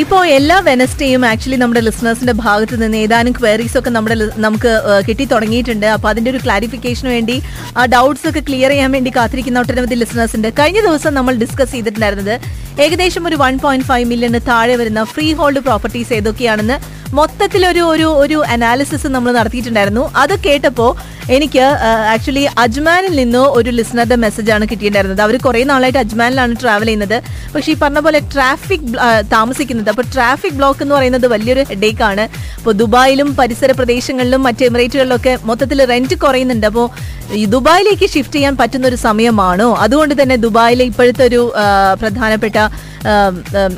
ഇപ്പോ എല്ലാ വെനസ്ഡേയും ആക്ച്വലി നമ്മുടെ ലിസണേഴ്സിന്റെ ഭാഗത്ത് നിന്ന് ഏതാനും ക്വയറീസ് ഒക്കെ നമ്മുടെ നമുക്ക് കിട്ടി തുടങ്ങിയിട്ടുണ്ട്. അപ്പൊ അതിന്റെ ഒരു ക്ലാരിഫിക്കേഷന് വേണ്ടി ആ ഡൗട്ട്സ് ഒക്കെ ക്ലിയർ ചെയ്യാൻ വേണ്ടി കാത്തിരിക്കുന്ന ഒട്ടനവധി ലിസണേഴ്സ് ഉണ്ട് കഴിഞ്ഞ ദിവസം നമ്മൾ ഡിസ്കസ് ചെയ്തിട്ടുണ്ടായിരുന്നത് ഏകദേശം ഒരു വൺ പോയിന്റ് ഫൈവ് മില്യണ് താഴെ വരുന്ന ഫ്രീ ഹോൾഡ് പ്രോപ്പർട്ടീസ് ഏതൊക്കെയാണെന്ന് മൊത്തത്തിലൊരു ഒരു ഒരു അനാലിസിസ് നമ്മൾ നടത്തിയിട്ടുണ്ടായിരുന്നു. അത് കേട്ടപ്പോ എനിക്ക് ആക്ച്വലി അജ്മാനിൽ നിന്ന് ഒരു ലിസണറുടെ മെസ്സേജ് ആണ് കിട്ടിയിട്ടുണ്ടായിരുന്നത്. അവർ കുറേ നാളായിട്ട് അജ്മാനിലാണ് ട്രാവൽ ചെയ്യുന്നത്. പക്ഷേ ഈ പറഞ്ഞ പോലെ ട്രാഫിക് താമസിക്കുന്നത്. അപ്പോൾ ട്രാഫിക് ബ്ലോക്ക് എന്ന് പറയുന്നത് വലിയൊരു ഹെഡേക്ക് ആണ്. ഇപ്പോൾ ദുബായിലും പരിസര പ്രദേശങ്ങളിലും മറ്റ് എമിറേറ്റുകളിലൊക്കെ മൊത്തത്തിൽ റെന്റ് കുറയുന്നുണ്ട്. അപ്പോൾ ഈ ദുബായിലേക്ക് ഷിഫ്റ്റ് ചെയ്യാൻ പറ്റുന്ന ഒരു സമയമാണോ? അതുകൊണ്ട് തന്നെ ദുബായിലെ ഇപ്പോഴത്തെ ഒരു പ്രധാനപ്പെട്ട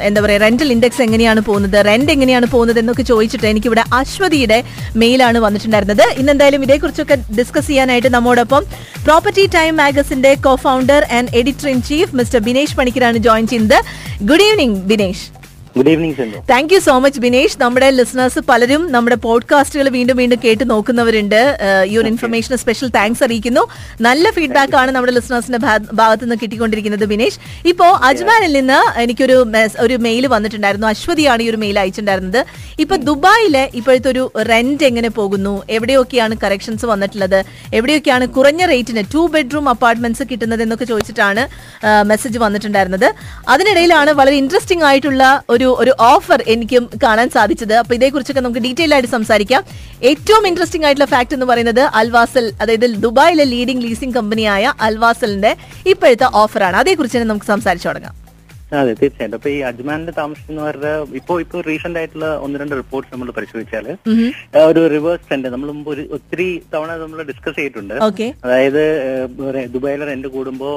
എന്താ പറയുക റെന്റൽ ഇൻഡെക്സ് എങ്ങനെയാണ് പോകുന്നത് റെന്റ് എങ്ങനെയാണ് പോകുന്നത് എന്നൊക്കെ ചോദിച്ചിട്ട് എനിക്കിവിടെ അശ്വതിയുടെ മെയിലാണ് വന്നിട്ടുണ്ടായിരുന്നത്. ഇന്ന് എന്തായാലും ഇതേക്കുറിച്ചൊക്കെ ഡിസ്കസ് ചെയ്യാനായിട്ട് നമ്മോടൊപ്പം property time മാഗസിന്റെ co founder and editor in chief mister Binesh പണിക്കരാണ് join ചെയ്യുന്നത്. Good evening Binesh good evening thank you so much Binesh നമ്മുടെ ലിസണേഴ്സ് പലരും നമ്മുടെ പോഡ്കാസ്റ്റുകൾ വീണ്ടും വീണ്ടും കേട്ട് നോക്കുന്നവരുണ്ട്. ഈ ഒരു ഇൻഫർമേഷന് സ്പെഷ്യൽ താങ്ക്സ് അറിയിക്കുന്നു. നല്ല ഫീഡ്ബാക്ക് ആണ് നമ്മുടെ ലിസണേഴ്സിന്റെ ഭാഗത്ത് നിന്ന് കിട്ടിക്കൊണ്ടിരിക്കുന്നത് ബിനേഷ് ഇപ്പോ അജ്മാനിൽ നിന്ന് എനിക്കൊരു ഒരു മെയിൽ വന്നിട്ടുണ്ടായിരുന്നു. അശ്വതിയാണ് ഈ ഒരു മെയിൽ അയച്ചിട്ടുണ്ടായിരുന്നത്. ഇപ്പൊ ദുബായിലെ ഇപ്പോഴത്തെ ഒരു റെന്റ് എങ്ങനെ പോകുന്നു? എവിടെയൊക്കെയാണ് കറക്ഷൻസ് വന്നിട്ടുള്ളത്? എവിടെയൊക്കെയാണ് കുറഞ്ഞ റേറ്റിന് ടു ബെഡ്റൂം അപ്പാർട്ട്മെന്റ്സ് കിട്ടുന്നത് എന്നൊക്കെ ചോദിച്ചിട്ടാണ് മെസ്സേജ് വന്നിട്ടുണ്ടായിരുന്നത്. അതിനിടയിലാണ് വളരെ ഇൻട്രസ്റ്റിംഗ് ആയിട്ടുള്ള ഒരു ഒരു ഒരു ഓഫർ എനിക്കും കാണാൻ സാധിച്ചത്. അപ്പൊ ഇതേക്കുറിച്ചൊക്കെ നമുക്ക് ഡീറ്റെയിൽ ആയിട്ട് സംസാരിക്കാം. ഏറ്റവും ഇൻട്രസ്റ്റിംഗ് ആയിട്ടുള്ള ഫാക്ട് എന്ന് പറയുന്നത് അൽവാസൽ അതായത് ദുബായിലെ ലീഡിംഗ് ലീസിംഗ് കമ്പനിയായ അൽവാസലിന്റെ ഇപ്പോഴത്തെ ഓഫറാണ് അതേക്കുറിച്ച് തന്നെ നമുക്ക് സംസാരിച്ചു തുടങ്ങാം. അതെ തീർച്ചയായിട്ടും. അപ്പൊ ഈ അജ്മാനിൽ താമസിക്കുന്നവരുടെ ഇപ്പോ ഇപ്പൊ റീസെന്റ് ആയിട്ടുള്ള ഒന്ന് രണ്ട് റിപ്പോർട്ട് നമ്മൾ പരിശോധിച്ചാൽ ഒരു റിവേഴ്സ് ട്രെൻഡ് നമ്മൾ മുമ്പ് ഒരു ഒത്തിരി തവണ നമ്മൾ ഡിസ്കസ് ചെയ്തിട്ടുണ്ട്. അതായത് ദുബായിലെ റെന്റ് കൂടുമ്പോ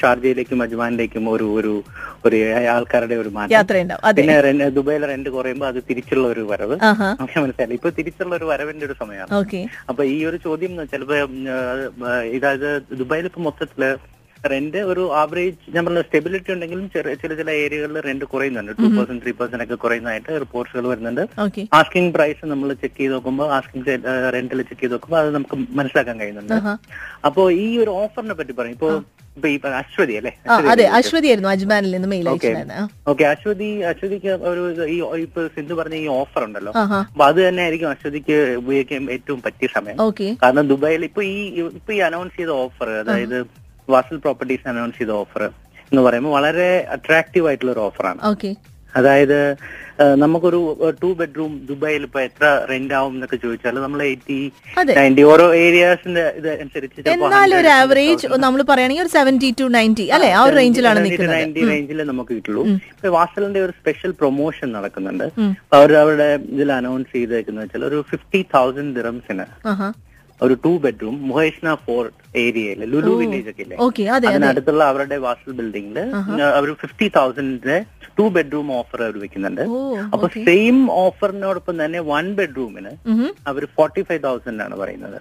ഷാർജയിലേക്കും അജ്മാനിലേക്കും ഒരു ഒരു ഒരു ആൾക്കാരുടെ ഒരു മാറ്റം. പിന്നെ ദുബായിലെ റെന്റ് കുറയുമ്പോൾ അത് തിരിച്ചുള്ള ഒരു വരവ്. മനസ്സിലായി ഇപ്പൊ തിരിച്ചുള്ള ഒരു വരവിന്റെ ഒരു സമയമാണ്. അപ്പൊ ഈ ഒരു ചോദ്യം ചിലപ്പോ ഇതായത് ദുബായിൽ ഇപ്പൊ മൊത്തത്തിൽ റെന്റ് ഒരു ആവറേജ് ഞാൻ പറഞ്ഞ സ്റ്റെബിലിറ്റി ഉണ്ടെങ്കിലും ചെറിയ ചില ചില ഏരിയകളിൽ റെന്റ് കുറയുന്നുണ്ട്. ടു പെർസെന്റ് ത്രീ പെർസെന്റ് ഒക്കെ കുറയുന്നതായിട്ട് റിപ്പോർട്ട്സുകൾ വരുന്നുണ്ട്. ആസ്കിംഗ് പ്രൈസ് നമ്മൾ ചെക്ക് ചെയ്ത് നോക്കുമ്പോൾ ആസ്കിംഗ് റെന്റിൽ ചെക്ക് ചെയ്ത് നോക്കുമ്പോൾ അത് നമുക്ക് മനസ്സിലാക്കാൻ കഴിയുന്നുണ്ട്. അപ്പോ ഈ ഒരു ഓഫറിനെ പറ്റി പറയും. ഇപ്പൊ ഇപ്പൊ ഈ അശ്വതി അല്ലേ? അതെ അശ്വതി ആയിരുന്നു അജ്മാനിൽ നിന്ന് മെയിൽ ഓക്കെ അശ്വതി അശ്വതിക്ക് ഒരു ഈ ഇപ്പൊ സിന്ധു പറഞ്ഞ ഈ ഓഫർ ഉണ്ടല്ലോ. അപ്പൊ അത് തന്നെ ആയിരിക്കും അശ്വതിക്ക് ഉപയോഗിക്കാൻ ഏറ്റവും പറ്റിയ സമയം. കാരണം ദുബായിൽ ഇപ്പൊ ഈ ഇപ്പൊ ഈ അനൗൺസ് ചെയ്ത ഓഫർ അതായത് വാസൽ പ്രോപ്പർട്ടീസ് അനൗൺസ് ചെയ്ത ഓഫർ എന്ന് പറയുമ്പോൾ വളരെ അട്രാക്റ്റീവ് ആയിട്ടുള്ള ഒരു ഓഫറാണ് ഓക്കെ അതായത് നമുക്കൊരു ടു ബെഡ്റൂം ദുബായിൽ ഇപ്പൊ എത്ര റെന്റ് ആവും എന്നൊക്കെ ചോദിച്ചാൽ നമ്മൾ എയ്റ്റി. നയന്റി ഓരോ ഏരിയാസിന്റെ ഇത് അനുസരിച്ച് ഒരു 100, ആവറേജ് നമ്മൾ പറയുകയാണെങ്കിൽ ഒരു സെവന്റി ടു നയന്റി അല്ലെ? ആ ഒരു റേഞ്ചിലാണ് നയന്റി റേഞ്ചിൽ നമുക്ക് കിട്ടുള്ളൂ. ഇപ്പൊ വാസലിന്റെ ഒരു സ്പെഷ്യൽ പ്രൊമോഷൻ നടക്കുന്നുണ്ട്. അവർ അവരുടെ ഇതിൽ അനൗൺസ് ചെയ്തേക്കുന്നത് വെച്ചാൽ ഒരു ഫിഫ്റ്റി തൗസൻഡ് ദിറംസിന് ഒരു ടു ബെഡ്റൂം മുഹേഷ്ന ഫോർ ഏരിയയിൽ ലുലു വില്ലേജ് ഒക്കെ ഇല്ലേ? അതിനടുത്തുള്ള അവരുടെ വാസൽ ബിൽഡിംഗിൽ അവർ ഫിഫ്റ്റി തൗസൻഡിന്റെ ടു ബെഡ്റൂം ഓഫർ അവർ വെക്കുന്നുണ്ട്. അപ്പൊ സെയിം ഓഫറിനോടൊപ്പം തന്നെ വൺ ബെഡ്റൂമിന് അവർ ഫോർട്ടി ഫൈവ് തൗസൻഡ് ആണ് പറയുന്നത്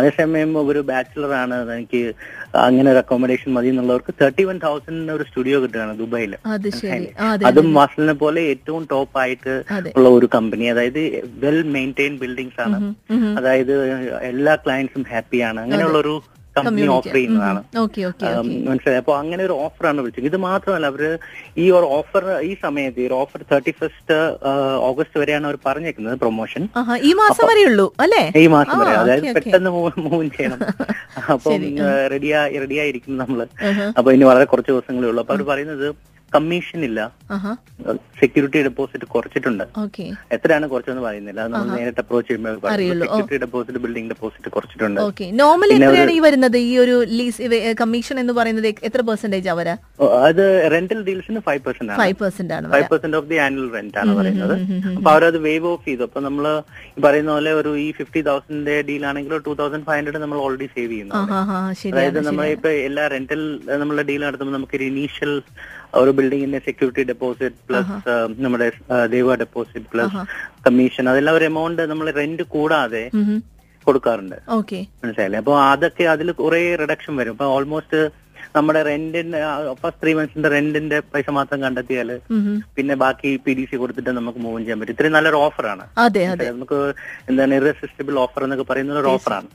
അതേസമയം ഒരു ബാച്ചിലർ ആണ് എനിക്ക് അങ്ങനെ ഒരു അക്കോമഡേഷൻ മതി എന്നുള്ളവർക്ക് തേർട്ടി വൺ തൗസൻഡിന് ഒരു സ്റ്റുഡിയോ കിട്ടുകയാണ് ദുബായിൽ അത് വാസലിനെ പോലെ ഏറ്റവും ടോപ്പ് ആയിട്ട് ഉള്ള ഒരു കമ്പനി അതായത് വെൽ മെയിന്റെയിൻ ബിൽഡിംഗ്സ് ആണ്. അതായത് എല്ലാ ക്ലയൻസും ഹാപ്പിയാണ് അങ്ങനെയുള്ള ഒരു കമ്പനി ഓഫർ ചെയ്യുന്നതാണ്. മനസ്സിലായി? അപ്പൊ അങ്ങനെ ഒരു ഓഫറാണ് വിളിച്ചത്. ഇത് മാത്രമല്ല അവർ ഈ ഒരു ഓഫർ ഈ സമയത്ത് ഈ ഒരു ഓഫർ തേർട്ടി ഫസ്റ്റ് ഓഗസ്റ്റ് വരെയാണ് അവർ പറഞ്ഞേക്കുന്നത് പ്രൊമോഷൻ ഈ മാസം വരെ ഉള്ളൂ അല്ലേ? ഈ മാസം വരെ. അതായത്. പെട്ടെന്ന് മൂവ് ചെയ്യണം. അപ്പം റെഡിയാ റെഡിയായിരിക്കും നമ്മൾ. അപ്പൊ ഇനി വളരെ കുറച്ച് ദിവസങ്ങളേ ഉള്ളൂ. അപ്പൊ അവർ പറയുന്നത് കമ്മീഷൻ ഇല്ല സെക്യൂരിറ്റി ഡെപ്പോസിറ്റ് കുറച്ചിട്ടുണ്ട്. ഓക്കെ. എത്രയാണ് കുറച്ചെന്ന് പറയുന്നില്ല. അത് നമ്മൾ നേരിട്ട് അപ്രോച്ച് ചെയ്യുമ്പോൾ. സെക്യൂരിറ്റി ഡെപ്പോസിറ്റ് ബിൽഡിംഗ് ഡെപ്പോസിറ്റ് കുറച്ചിട്ടുണ്ട്. നോർമലി എത്രയാണ് ഈ വരുന്നത്? ഈ ഒരു ലീസ് കമ്മീഷൻ എന്ന് പറയുന്നത് എത്ര പെർസെന്റേജ് അവരാ? അത് റെന്റൽ ഡീൽസിന് ഫൈവ് പെർസെന്റ് ആണ്. ഫൈവ് പെർസെന്റ് ആണ് five percent of the annual rent ആണ് പറയുന്നത്. അപ്പൊ അവരത് വേവ് ഓഫ് ചെയ്തു. അപ്പൊ നമ്മൾ പറയുന്ന പോലെ ഒരു ഈ ഫിഫ്റ്റി തൗസൻഡിന്റെ ഡീൽ ആണെങ്കിൽ ടൂ തൗസൻഡ് ഫൈവ് ഹൺഡ്രഡ് നമ്മൾ ഓൾറെഡി സേവ് ചെയ്യുന്നു അതായത് നമ്മൾ ഇപ്പൊ എല്ലാ റെന്റൽ നമ്മളെ ഡീൽ നടത്തുമ്പോൾ നമുക്ക് ഇനീഷ്യൽ ഒരു ബിൽഡിങ്ങിന്റെ സെക്യൂരിറ്റി ഡെപ്പോസിറ്റ് പ്ലസ് നമ്മുടെ ദേവ ഡെപ്പോസിറ്റ് പ്ലസ് കമ്മീഷൻ അതെല്ലാം ഒരു എമൗണ്ട് നമ്മൾ റെന്റ് കൂടാതെ കൊടുക്കാറുണ്ട്. ഓക്കെ മനസ്സിലായില്ലേ? അപ്പൊ അതൊക്കെ അതിൽ കുറെ റിഡക്ഷൻ വരും. അപ്പൊ ഓൾമോസ്റ്റ് നമ്മുടെ റെന്റിന്റെ ഫസ്റ്റ് ത്രീ മന്ത്സിന്റെ റെന്റിന്റെ പൈസ മാത്രം കണ്ടെത്തിയാൽ പിന്നെ ബാക്കി പി ഡി സി കൊടുത്തിട്ട് നമുക്ക് മൂവ് ചെയ്യാൻ പറ്റും. ഇത്രയും നല്ലൊരു ഓഫറാണ് അതെ അതെ. നമുക്ക് എന്താണ് ഇറസിസ്റ്റബിൾ ഓഫർ എന്നൊക്കെ പറയുന്ന ഒരു ഓഫറാണ്.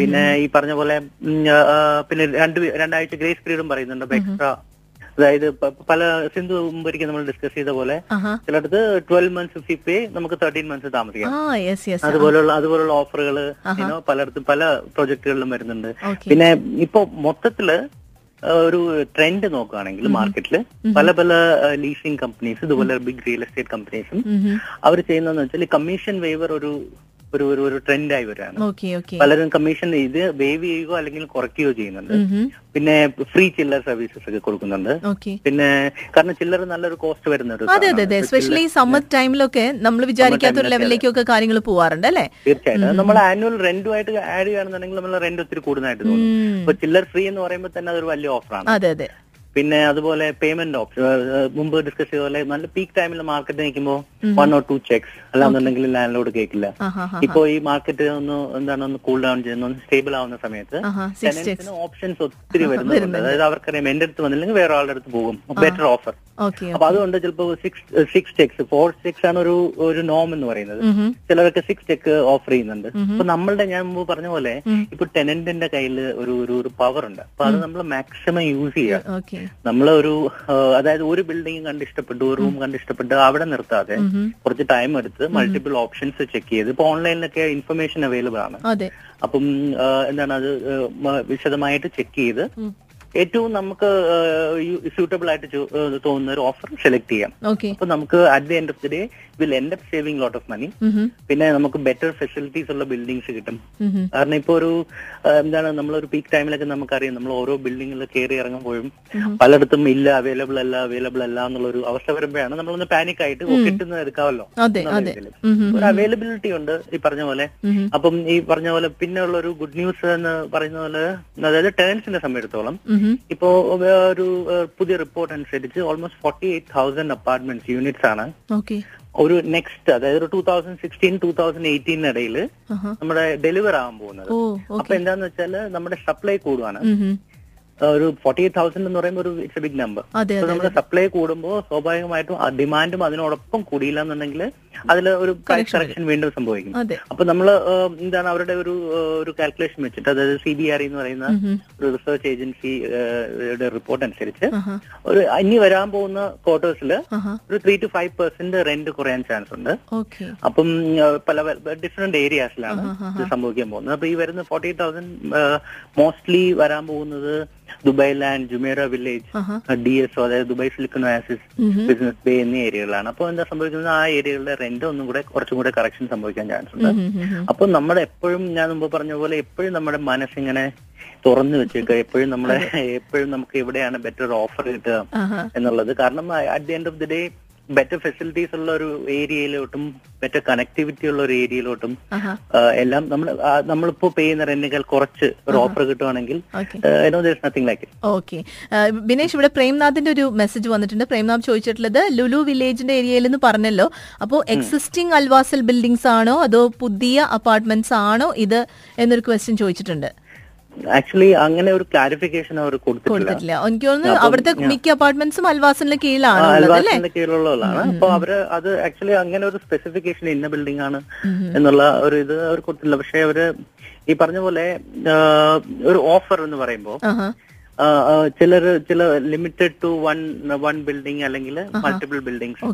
പിന്നെ ഈ പറഞ്ഞ പോലെ പിന്നെ രണ്ട് രണ്ടാഴ്ച ഗ്രേസ് പീരീഡും പറയുന്നുണ്ട്. അപ്പൊ എക്സ്ട്രാ അതായത് പല സിന്ധു മുമ്പൊരിക്കൽ നമ്മൾ ഡിസ്കസ് ചെയ്ത പോലെ. ചിലടത്ത് ട്വൽവ് മന്ത്സ് ഫിഫ്റ്റി പേ നമുക്ക് തേർട്ടീൻ മന്ത്സ് താമസിക്കാം. അതുപോലുള്ള അതുപോലുള്ള ഓഫറുകൾ പലയിടത്തും പല പ്രൊജക്ടുകളിലും വരുന്നുണ്ട്. പിന്നെ ഇപ്പൊ മൊത്തത്തിൽ ഒരു ട്രെൻഡ് നോക്കുകയാണെങ്കിൽ മാർക്കറ്റിൽ പല പല ലീസിംഗ് കമ്പനീസ് ഇതുപോലെ ബിഗ് റിയൽ എസ്റ്റേറ്റ് കമ്പനീസും അവർ ചെയ്യുന്നതെന്ന് വെച്ചാൽ കമ്മീഷൻ വേവർ ഒരു ഒരു ഒരു ഒരു ട്രെൻഡായി വരികയാണ് ഓക്കെ പലരും കമ്മീഷൻ ഇത് വേവ് ചെയ്യുകയോ അല്ലെങ്കിൽ കുറയ്ക്കുകയോ ചെയ്യുന്നുണ്ട്. പിന്നെ ഫ്രീ ചില്ലർ സർവീസസ് ഒക്കെ കൊടുക്കുന്നുണ്ട്. പിന്നെ കാരണം ചില്ലർ നല്ലൊരു കോസ്റ്റ് വരുന്ന ഒരു അതെ അതെ അതെ. സ്പെഷ്യലി എസ്പെഷ്യലി സമ്മർ ടൈമിലൊക്കെ നമ്മൾ വിചാരിക്കാത്ത ഒരു ലെവലിലേക്കൊക്കെ കാര്യങ്ങൾ പോവാറുണ്ട് അല്ലേ? തീർച്ചയായിട്ടും. നമ്മൾ ആനുവൽ റെന്റുമായിട്ട് ആഡ് ചെയ്യുകയാണെന്നുണ്ടെങ്കിൽ നമ്മൾ റെന്റ് ഒത്തിരി കൂടുതലായിട്ട് തോന്നും. അപ്പൊ ചില്ലർ ഫ്രീ എന്ന് പറയുമ്പോൾ തന്നെ അതൊരു വലിയ ഓഫറാണ് അതെ അതെ. പിന്നെ അതുപോലെ പേയ്മെന്റ് ഓപ്ഷൻ മുമ്പ് ഡിസ്കസ് ചെയ്ത പോലെ നല്ല പീക്ക് ടൈമിൽ മാർക്കറ്റ് നിൽക്കുമ്പോൾ വൺ ഓർ ടു ചെക്സ് അല്ലാന്നുണ്ടെങ്കിൽ ലാൻഡ് ലോഡ് കേൾക്കില്ല ഇപ്പോ ഈ മാർക്കറ്റ് ഒന്ന് എന്താണ് ഒന്ന് കൂൾ ഡൗൺ ചെയ്യുന്ന ഒന്ന് സ്റ്റേബിൾ ആവുന്ന സമയത്ത് ടെനൻസിന് ഓപ്ഷൻസ് ഒത്തിരി വരുന്നുണ്ട്. അതായത് അവർക്കറിയാം എന്റെ അടുത്ത് വന്നില്ലെങ്കിൽ വേറെ ആളുടെ അടുത്ത് പോകും. ബെറ്റർ ഓഫർ അപ്പൊ അതുകൊണ്ട് ചിലപ്പോ six six cheques four cheques ആണ് ഒരു ഒരു നോം എന്ന് പറയുന്നത്. ചിലരൊക്കെ സിക്സ് ചെക്ക് ഓഫർ ചെയ്യുന്നുണ്ട്. അപ്പൊ നമ്മളുടെ ഞാൻ മുമ്പ് പറഞ്ഞ പോലെ ഇപ്പൊ ടെനന്റിന്റെ കയ്യിൽ ഒരു ഒരു പവർ ഉണ്ട്. അപ്പൊ അത് നമ്മൾ മാക്സിമം യൂസ് ചെയ്യുക നമ്മൾ ഒരു അതായത് ഒരു ബിൽഡിംഗ് കണ്ട് ഇഷ്ടപ്പെട്ടു ഒരു റൂം കണ്ട് ഇഷ്ടപ്പെട്ടു അവിടെ നിർത്താതെ കുറച്ച് ടൈം എടുത്ത് മൾട്ടിപ്പിൾ ഓപ്ഷൻസ് ചെക്ക് ചെയ്ത് ഇപ്പൊ ഓൺലൈനിലൊക്കെ ഇൻഫർമേഷൻ അവൈലബിൾ ആണ്. അപ്പം എന്താണ് അത് വിശദമായിട്ട് ചെക്ക് ചെയ്ത്. ഏറ്റവും നമുക്ക് സ്യൂട്ടബിൾ ആയിട്ട് തോന്നുന്ന ഒരു ഓഫർ സെലക്ട് ചെയ്യാം. അപ്പൊ നമുക്ക് at the end of the day will end up saving lot of money പിന്നെ നമുക്ക് ബെറ്റർ ഫെസിലിറ്റീസ് ഉള്ള ബിൽഡിങ്സ് കിട്ടും. കാരണം ഇപ്പൊ ഒരു എന്താണ് നമ്മളൊരു പീക്ക് ടൈമിലൊക്കെ നമുക്കറിയാം. നമ്മൾ ഓരോ ബിൽഡിങ്ങിൽ കയറി ഇറങ്ങുമ്പോഴും പലയിടത്തും ഇല്ല അവൈലബിൾ അല്ല അവൈലബിൾ അല്ല എന്നുള്ള ഒരു അവസ്ഥ വരുമ്പോഴാണ് നമ്മളൊന്ന് പാനിക് ആയിട്ട് ഓ, കിട്ടുന്നത് എടുക്കാമല്ലോ. ഒരു അവൈലബിലിറ്റി ഉണ്ട് ഈ പറഞ്ഞ പോലെ. അപ്പം ഈ പറഞ്ഞ പോലെ പിന്നെ ഉള്ള ഒരു ഗുഡ് ന്യൂസ് എന്ന് പറയുന്ന പോലെ അതായത് ടേൺസിനെ സംബന്ധിച്ചിടത്തോളം ഉം. ഇപ്പോ ഒരു പുതിയ റിപ്പോർട്ട് അനുസരിച്ച് almost forty eight thousand apartments units ആണ് ഒരു നെക്സ്റ്റ് അതായത് ഒരു two thousand sixteen two thousand eighteen ആഹാ. നമ്മുടെ ഡെലിവർ ആവാൻ പോകുന്നത്. അപ്പൊ എന്താന്ന് വെച്ചാൽ നമ്മുടെ സപ്ലൈ കൂടുവാണ്. ഏഹ്, ഒരു ഫോർട്ടി എയ്റ്റ് തൗസൻഡ് എന്ന് പറയുമ്പോൾ ഒരു ഇറ്റ്സ് എ ബിഗ് നമ്പർ നമ്മുടെ സപ്ലൈ കൂടുമ്പോൾ സ്വാഭാവികമായിട്ടും ഡിമാൻഡും അതിനോടൊപ്പം കൂടിയില്ല എന്നുണ്ടെങ്കിൽ അതിൽ ഒരു പ്രൈസ് കറക്ഷൻ വീണ്ടും സംഭവിക്കും അപ്പൊ നമ്മൾ എന്താണ് അവരുടെ ഒരു ഒരു കാൽക്കുലേഷൻ വെച്ചിട്ട് അതായത് സി ബി ആർ എന്ന് പറയുന്ന. ഒരു റിസർച്ച് ഏജൻസി റിപ്പോർട്ട് അനുസരിച്ച് ഒരു ഇനി വരാൻ പോകുന്ന ക്വാർട്ടേഴ്സിൽ ഒരു three two five percent rent കുറയാൻ ചാൻസ് ഉണ്ട്. അപ്പം പല ഡിഫറെന്റ് ഏരിയാസിലാണ് ഇത് സംഭവിക്കാൻ പോകുന്നത്. അപ്പൊ ഈ വരുന്ന ഫോർട്ടി തൗസൻഡ് മോസ്റ്റ്ലി വരാൻ പോകുന്നത് Dubai land Jumeirah village. D S O അതായത് Dubai silicon oasis business bay എന്നീ ഏരിയകളാണ് അപ്പോൾ എന്താ സംഭവിക്കുന്നത് ആ ഏരിയകളുടെ റെന്റ് ഒന്നും കൂടെ കുറച്ചും കൂടെ കറക്ഷൻ സംഭവിക്കാൻ ചാൻസ് ഉണ്ട് അപ്പോൾ ഉം, ഉം. അപ്പൊ നമ്മുടെ എപ്പോഴും ഞാൻ മുമ്പ് പറഞ്ഞ പോലെ എപ്പോഴും നമ്മുടെ മനസ്സിങ്ങനെ തുറന്നു വെച്ചേക്കുക എപ്പോഴും നമ്മളെ എപ്പോഴും നമുക്ക് എവിടെയാണ് ബെറ്റർ ഓഫർ കിട്ടുക ആഹാ. എന്നുള്ളത് കാരണം at the end of the day better facilities ഉള്ള ഒരു ഏരിയയിലോട്ടും ബെറ്റർ കണക്ടിവിറ്റി ഉള്ള ഒരു ഏരിയയിലോട്ടും എല്ലാം നമ്മൾ നമ്മളിപ്പോ പേ ചെയ്യുന്ന റെന്റിനേക്കാൾ കുറച്ച് ഒരു ഓഫർ കിട്ടുവാണെങ്കിൽ നത്തിങ് ലൈക്ക് ഓക്കെ. ബിനേഷ് ഇവിടെ പ്രേംനാഥിന്റെ ഒരു മെസ്സേജ് വന്നിട്ടുണ്ട്. പ്രേംനാഥ് ചോദിച്ചിട്ടുള്ളത് ലുലു വില്ലേജിന്റെ ഏരിയയിൽ എന്ന് പറഞ്ഞല്ലോ. അപ്പോൾ എക്സിസ്റ്റിംഗ് അൽവാസൽ ബിൽഡിംഗ്സ് ആണോ അതോ പുതിയ അപ്പാർട്ട്മെന്റ്സ് ആണോ ഇത് എന്നൊരു ക്വസ്റ്റ്യൻ ചോദിച്ചിട്ടുണ്ട്. ആക്ച്വലി അങ്ങനെ ഒരു ക്ലാരിഫിക്കേഷൻ അവർ കൊടുത്തിട്ടില്ല. എനിക്ക് തോന്നുന്നു അവിടുത്തെ മിക്ക അപ്പാർട്ട്മെന്റ്സും അൽവാസിന്റെ കീഴിലാണ് അൽവാസിന്റെ കീഴിലുള്ളതാണ്. അപ്പൊ അവർ അത് ആക്ച്വലി അങ്ങനെ ഒരു സ്പെസിഫിക്കേഷൻ ഇന്ന ബിൽഡിംഗ് ആണ് എന്നുള്ള ഒരു ഇത് അവർ കൊടുത്തിട്ടില്ല. പക്ഷെ അവർ ഈ പറഞ്ഞ പോലെ ഒരു ഓഫർ എന്ന് പറയുമ്പോൾ. ചിലർ ചില limited to one one building അല്ലെങ്കിൽ മൾട്ടിപ്പിൾ ബിൽഡിംഗ്സ്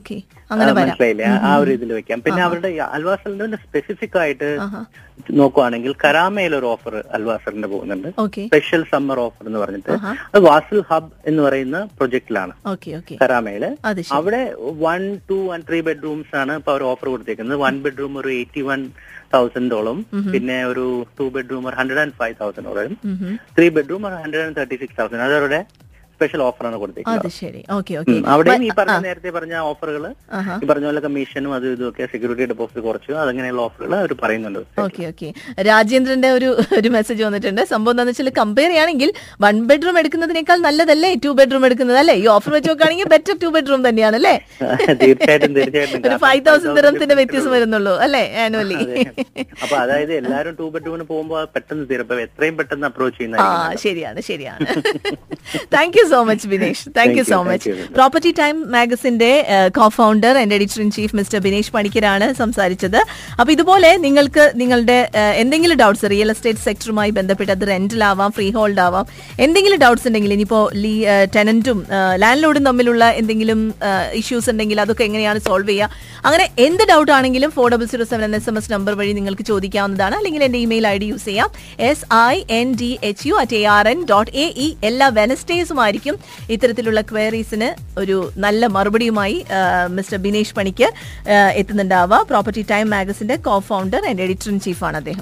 മനസ്സിലായില്ലേ? ആ ഒരു ഇതിൽ വെക്കാം. പിന്നെ അവരുടെ അൽവാസറിന്റെ സ്പെസിഫിക് ആയിട്ട്. നോക്കുവാണെങ്കിൽ കരാമയിൽ ഒരു ഓഫർ അൽവാസറിന്റെ പോകുന്നുണ്ട്. സ്പെഷ്യൽ സമ്മർ ഓഫർ എന്ന് പറഞ്ഞിട്ട്. അത് വാസൽ ഹബ് എന്ന് പറയുന്ന പ്രൊജക്ടിലാണ് കരാമയിൽ. അവിടെ one two and three bedrooms ആണ് ഇപ്പൊ അവർ ഓഫർ കൊടുത്തേക്കുന്നത്. വൺ ബെഡ്റൂം ഒരു എയ്റ്റി വൺ തൗസൻഡോളം പിന്നെ ഒരു two bedroom hundred and five തൗസൻഡോളം. Three bedroom hundred and thirty six thousand അത് അവരുടെ സ്പെഷ്യൽ ഓഫറാണ് കൊടുത്തേക്കുന്നത്. അവിടെയും ഈ പറഞ്ഞ നേരത്തെ പറഞ്ഞ ഓഫറുകൾ ഈ പറഞ്ഞ പോലെ കമ്മീഷനും അത് ഇതും ഒക്കെ സെക്യൂരിറ്റി ഡെപ്പോസിറ്റ് കുറച്ചു അതങ്ങനെയുള്ള ഓഫറുകൾ അവർ പറയുന്നുണ്ട്. ഓക്കെ ഓക്കെ രാജേന്ദ്രന്റെ ഒരു ഒരു മെസ്സേജ് വന്നിട്ടുണ്ട്. സംഭവം എന്താണെന്ന് വെച്ചാൽ കമ്പയർ ചെയ്യുകയാണെങ്കിൽ വൺ ബെഡ്റൂം എടുക്കുന്നതിനേക്കാൾ നല്ലതല്ലേ ടു ബെഡ്റൂം എടുക്കുന്നത് അല്ലേ? ഈ ഓഫർ വെച്ച് നോക്കുകയാണെങ്കിൽ ബെറ്റർ ടു ബെഡ്റൂം തന്നെയാണ് അല്ലേ? തീർച്ചയായിട്ടും തീർച്ചയായിട്ടും. ഒരു ഫൈവ് തൗസൻഡ് ദിറത്തിന്റെ വ്യത്യാസം വരുന്നുള്ളൂ അല്ലേ ആനുവലി അപ്പൊ അതായത് എല്ലാരും ടു ബെഡ്റൂമിന് പോകുമ്പോൾ പെട്ടെന്ന് തീരും. എത്രയും പെട്ടെന്ന് അപ്രോച്ച് ചെയ്യുന്ന ശരിയാണ് ശരിയാണ്. Thank you so much Binesh thank you so much property time മാഗസിന്റെ co founder and editor in chief mister Binesh പണിക്കരാണ് സംസാരിച്ചത്. അപ്പൊ ഇതുപോലെ നിങ്ങൾക്ക് നിങ്ങളുടെ എന്തെങ്കിലും ഡൗട്ട്സ് റിയൽ എസ്റ്റേറ്റ് സെക്ടറുമായി ബന്ധപ്പെട്ട് അത് റെന്റിലാവാം ആവാം ഫ്രീ ഹോൾഡ് ആവാം എന്തെങ്കിലും ഡൗട്ട്സ് ഉണ്ടെങ്കിൽ ഇനിയിപ്പോ ലീ ടെനന്റും ലാൻഡ് ലോഡും തമ്മിലുള്ള എന്തെങ്കിലും ഇഷ്യൂസ് ഉണ്ടെങ്കിൽ അതൊക്കെ എങ്ങനെയാണ് സോൾവ് ചെയ്യുക? അങ്ങനെ എന്ത് ഡൗട്ട് ആണെങ്കിലും ഫോർ ഡബിൾ സീറോ സെവൻ എന്ന എസ് എം എസ് നമ്പർ വഴി നിങ്ങൾക്ക് ചോദിക്കാവുന്നതാണ്. അല്ലെങ്കിൽ എന്റെ ഇമെയിൽ ഐ ഡി യൂസ് ചെയ്യാം. S I N D H U at A R N dot A E എല്ലാ വെനസ്ഡേസുമായിരിക്കും ഇത്തരത്തിലുള്ള ക്വയറീസിന് ഒരു നല്ല മറുപടിയുമായി മിസ്റ്റർ ബിനേഷ് പണിക്ക് എത്തുന്നുണ്ടാവുക property time മാഗസിന്റെ co founder and editor in ചീഫാണ് അദ്ദേഹം.